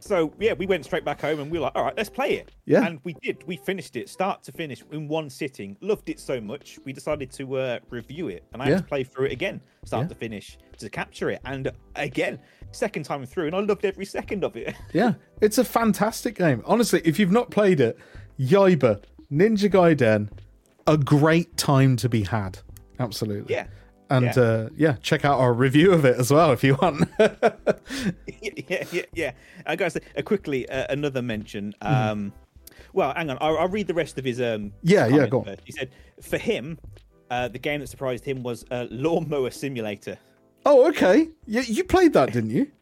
So yeah, we went straight back home and we were like, all right, let's play it. Yeah. And we did. We finished it, start to finish, in one sitting. Loved it so much, we decided to uh, review it, and I Yeah. had to play through it again, start Yeah. to finish, to capture it, and again, second time through, and I loved every second of it. Yeah, it's a fantastic game. Honestly, if you've not played it, Yaiba, Ninja Gaiden, a great time to be had. Absolutely. yeah. And yeah. Uh, yeah, check out our review of it as well if you want. yeah, yeah, yeah. I gotta uh, quickly, uh, another mention. Um, well, hang on, I'll, I'll read the rest of his. Um. Yeah, yeah, go on. first. He said, for him, uh, the game that surprised him was uh, Lawnmower Simulator. Oh, okay. Yeah, you played that, didn't you?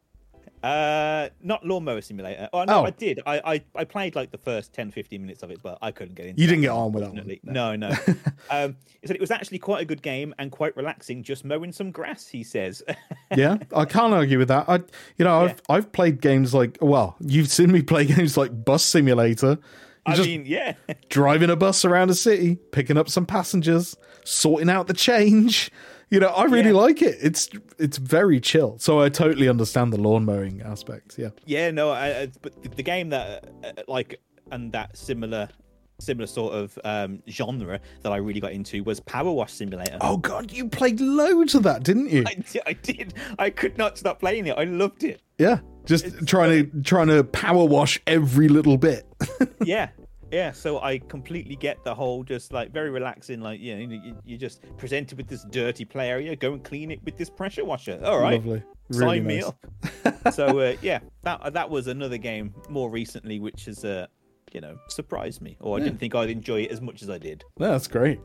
Uh, not Lawnmower Simulator. Oh, no, Oh. I did. I, I, I played like the first 10, 15 minutes of it, but I couldn't get into You didn't get on with that one. No, no. um, he said it was actually quite a good game and quite relaxing, just mowing some grass, he says. Yeah, I can't argue with that. I, you know, I've I've played games like well, you've seen me play games like Bus Simulator. You I mean, yeah. driving a bus around a city, picking up some passengers, sorting out the change. You know, I really Yeah. like it. It's it's very chill. So I totally understand the lawn mowing aspect. Yeah. Yeah, no, I, but the, the game that uh, like and that similar similar sort of um, genre that I really got into was Power Wash Simulator. Oh god, you played loads of that, didn't you? I, di- I did. I could not stop playing it. I loved it. yeah. Just trying to trying to power wash every little bit. yeah yeah so i completely get the whole just like very relaxing like you know you, you just presented with this dirty play area go and clean it with this pressure washer all right Lovely. Really sign me up so uh, yeah that that was another game more recently which has uh you know surprised me or i didn't think i'd enjoy it as much as i did No, that's great.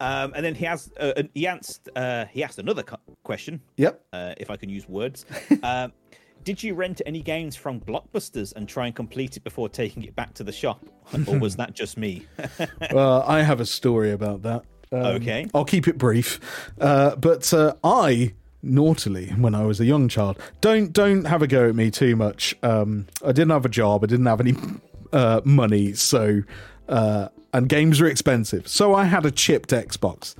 um and then he has uh, he asked uh he asked another question Yep. uh, if I can use words. um, did you rent any games from Blockbusters and try and complete it before taking it back to the shop, or was that just me? Well, I have a story about that. Um, Okay. I'll keep it brief. Uh, but uh, I naughtily, when I was a young child, don't don't have a go at me too much. Um, I didn't have a job. I didn't have any uh, money, so uh, and games are expensive. So I had a chipped Xbox.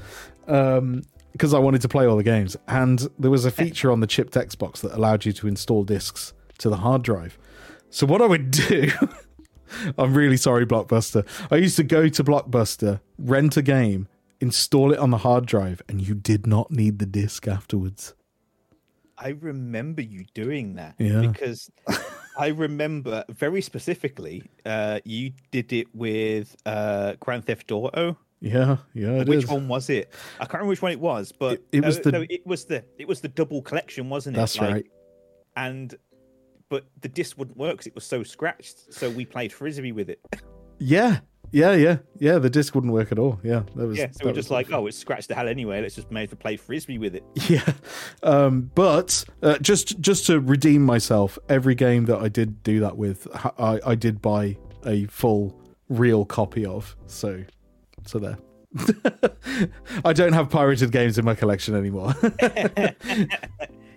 Um, because I wanted to play all the games, and there was a feature on the chipped Xbox that allowed you to install discs to the hard drive. So what I would do I'm really sorry, Blockbuster. I used to go to Blockbuster, rent a game, install it on the hard drive, and you did not need the disc afterwards. I remember you doing that Yeah. because I remember very specifically. Uh, you did it with uh, Grand Theft Auto. Yeah, yeah. It which is. one was it? I can't remember which one it was, but It- it was the- no, it was the it was the double collection, wasn't it? That's Like, right. And but the disc wouldn't work because it was so scratched. So we played frisbee with it. Yeah, yeah, yeah, yeah. The disc wouldn't work at all. Yeah, that was. Yeah, so we're just like, oh, it's scratched the hell anyway. Let's just make to play frisbee with it. Yeah, um, but uh, just just to redeem myself, every game that I did do that with, I, I did buy a full real copy of. So, so there. I don't have pirated games in my collection anymore.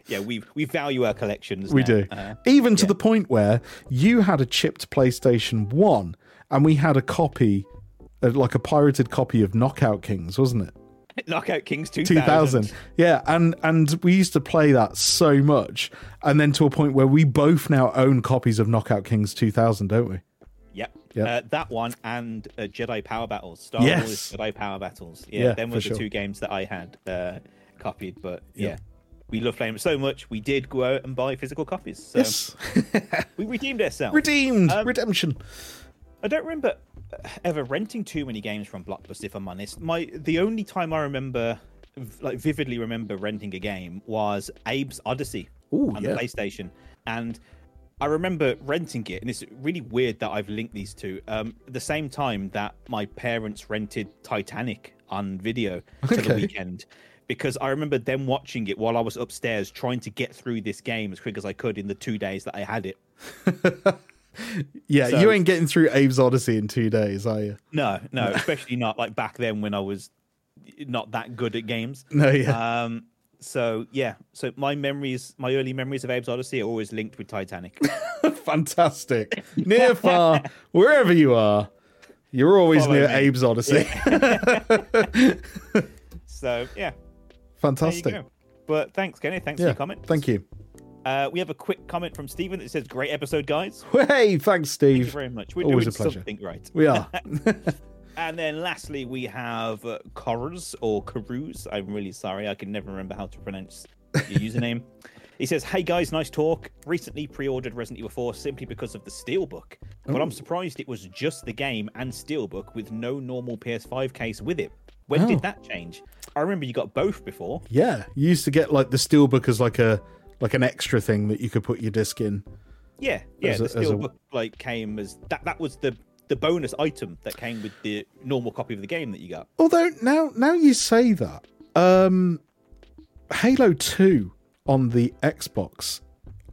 Yeah, we we value our collections. we now. do, Uh, even to the point where you had a chipped PlayStation One, and we had a copy, uh, like a pirated copy of Knockout Kings, wasn't it? Knockout Kings 2000. 2000 yeah and and we used to play that so much and then to a point where we both now own copies of knockout kings 2000 don't we Yep. Yep. Uh, that one and uh, Jedi Power Battles. Star Yes. Wars Jedi Power Battles. Yeah, Yeah, them were the sure. two games that I had uh, copied. But yeah. Yep. we love playing them so much, we did go out and buy physical copies. So yes we redeemed ourselves. redeemed Um, redemption I don't remember uh, ever renting too many games from Blockbuster. If I'm honest, my the only time I remember, like vividly remember renting a game was Abe's Oddysee Ooh, on yeah. the PlayStation, and I remember renting it. And it's really weird that I've linked these two. Um, the same time that my parents rented Titanic on video for the weekend. Because I remember them watching it while I was upstairs trying to get through this game as quick as I could in the two days that I had it. yeah so- you ain't getting through abe's oddysee in two days are you No, no, especially not like back then when I was not that good at games. no yeah Um, so yeah, so my memories, my early memories of Abe's Oddysee are always linked with Titanic. fantastic near far wherever you are you're always Follow near me. abe's oddysee so yeah, fantastic. But thanks, Kenny. Thanks for yeah your comment. thank you Uh, we have a quick comment from Stephen that says, "Great episode, guys. hey thanks Steve. Thank very much. We're Always doing a pleasure. something right." we are And then lastly, we have uh, Corus or Carouse. I'm really sorry. I can never remember how to pronounce your username. He says, Hey guys, nice talk. Recently pre ordered Resident Evil 4 simply because of the Steelbook. But I'm surprised it was just the game and Steelbook with no normal PS5 case with it. When Oh. did that change? I remember you got both before. Yeah, you used to get like the steelbook as like a like an extra thing that you could put your disc in. Yeah, yeah. As the a- as a- Steelbook like came as that. That was the the bonus item that came with the normal copy of the game that you got. Although now now you say that, um Halo 2 on the Xbox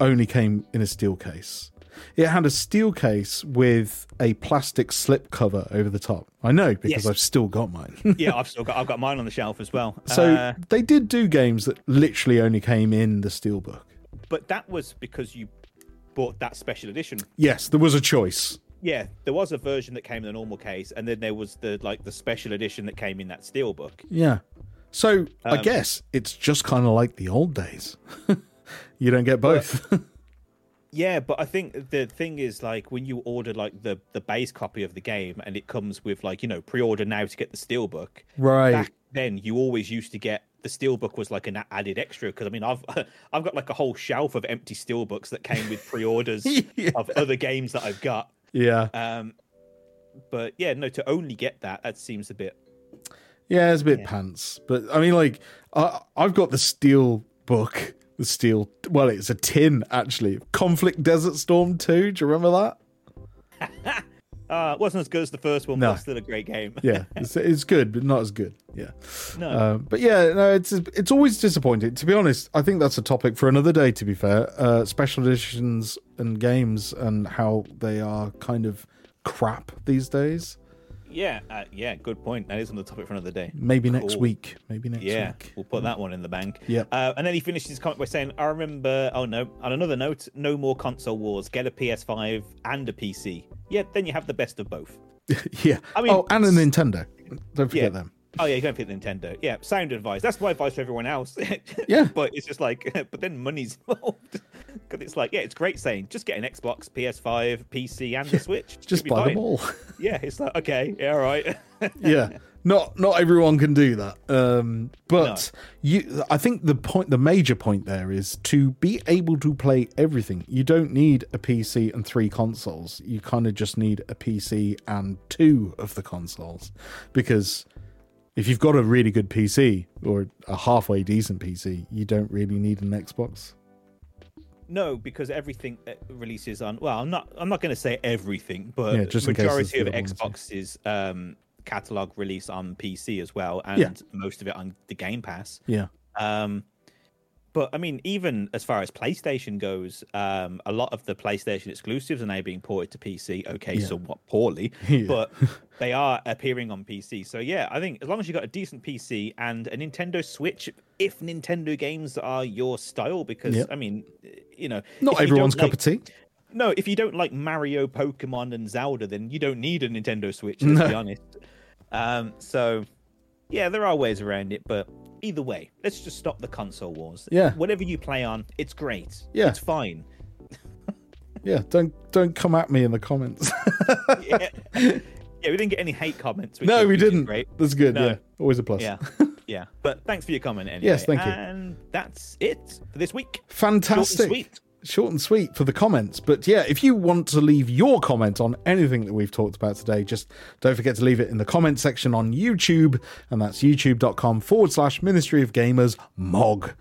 only came in a steel case. It had a steel case with a plastic slip cover over the top. I know because Yes. I've still got mine. yeah, I've still got I've got mine on the shelf as well. so Uh, they did do games that literally only came in the steel book. but that was because you bought that special edition. Yes, there was a choice. Yeah, there was a version that came in the normal case, and then there was the like the special edition that came in that steelbook. Yeah. So I Um, guess it's just kind of like the old days. you don't get both. Yeah, but I think the thing is like when you order like the the base copy of the game, and it comes with like you know pre-order now to get the steelbook. right. Back then, you always used to get the steelbook was like an added extra because I mean I've I've got like a whole shelf of empty steelbooks that came with pre-orders Yeah. of other games that I've got. Yeah. Um, but yeah, no, to only get that that seems a bit Yeah, it's a bit Yeah. pants. But I mean, like, I, I've got the steel book. The steel, well, it's a tin actually. Conflict Desert Storm 2. Do you remember that? Uh, it wasn't as good as the first one, No. but still a great game. Yeah, it's, it's good, but not as good. Yeah. no, Uh, but yeah, no, it's it's always disappointing. To be honest, I think that's a topic for another day. To be fair, uh, special editions and games and how they are kind of crap these days. Yeah, uh, yeah, good point. That is on the topic for another day. Maybe next week. Maybe next Yeah, week. we'll put that one in the bank. Yep. Uh, and then he finished his comment by saying, "I remember. Oh no! On another note, no more console wars. Get a PS5 and a PC. Yeah, then you have the best of both. yeah. I mean- oh, and a Nintendo. Don't forget Yeah. them. Oh yeah, you don't fit Nintendo. Yeah, sound advice. That's my advice for everyone else. Yeah. but it's just like, but then money's involved because it's like, yeah, it's great saying just get an Xbox, PS5, PC, and the Switch. Just buy fine. them all. Yeah, it's like okay, yeah, all right. yeah. not not everyone can do that. Um, but you, I think the point, the major point there is to be able to play everything. You don't need a PC and three consoles. You kind of just need a PC and two of the consoles, because if you've got a really good PC or a halfway decent PC, you don't really need an Xbox. No, because everything releases on well, I'm not I'm not going to say everything, but Yeah, just majority of there's the other ones, Xbox's um, catalog release on PC as well, and Yeah. most of it on the Game Pass. Yeah, Um, but I mean, even as far as PlayStation goes, um, a lot of the PlayStation exclusives are now being ported to PC. Okay, Yeah. somewhat poorly, Yeah. but they are appearing on PC. So yeah, I think as long as you've got a decent PC and a Nintendo Switch, if Nintendo games are your style, because. I mean, you know, not everyone's cup like- of tea. no, if you don't like Mario, Pokemon, and Zelda, then you don't need a Nintendo Switch. Let's be honest. Um, so, yeah, there are ways around it, but either way, let's just stop the console wars. Yeah. whatever you play on, it's great. Yeah. it's fine. Yeah, don't don't come at me in the comments. Yeah, yeah we didn't get any hate comments. Which no, we didn't. Great. That's good. No. Yeah, always a plus. Yeah, yeah. But thanks for your comment anyway. Yes, thank you. And that's it for this week. Fantastic. Short and sweet for the comments. But yeah, if you want to leave your comment on anything that we've talked about today, just don't forget to leave it in the comment section on YouTube. And that's youtube.com forward slash Ministry of Gamers MOG.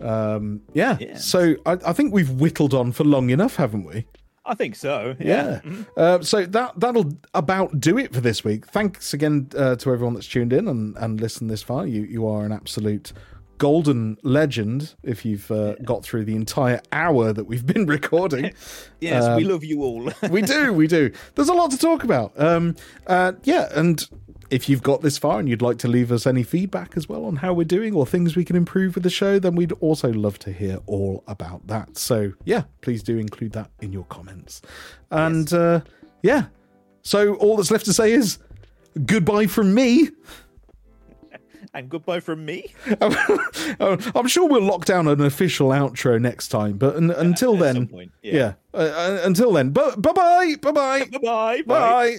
Um, yeah. Yeah. So I, I think we've whittled on for long enough, haven't we? I think so. Yeah. Mm-hmm. Uh, so that that'll about do it for this week. Thanks again uh, to everyone that's tuned in and, and listened this far. You you are an absolute golden legend if you've uh, got through the entire hour that we've been recording. Yes, Um, we love you all. we do, we do. There's a lot to talk about. Um, uh, yeah, and if you've got this far and you'd like to leave us any feedback as well on how we're doing or things we can improve with the show, then we'd also love to hear all about that. So yeah, please do include that in your comments. And uh, yeah, so all that's left to say is goodbye from me. And goodbye from me. I'm sure we'll lock down an official outro next time, but un- until then, point, yeah. yeah. Uh, uh, until then, bu- bye bye, bye bye. Bye. bye.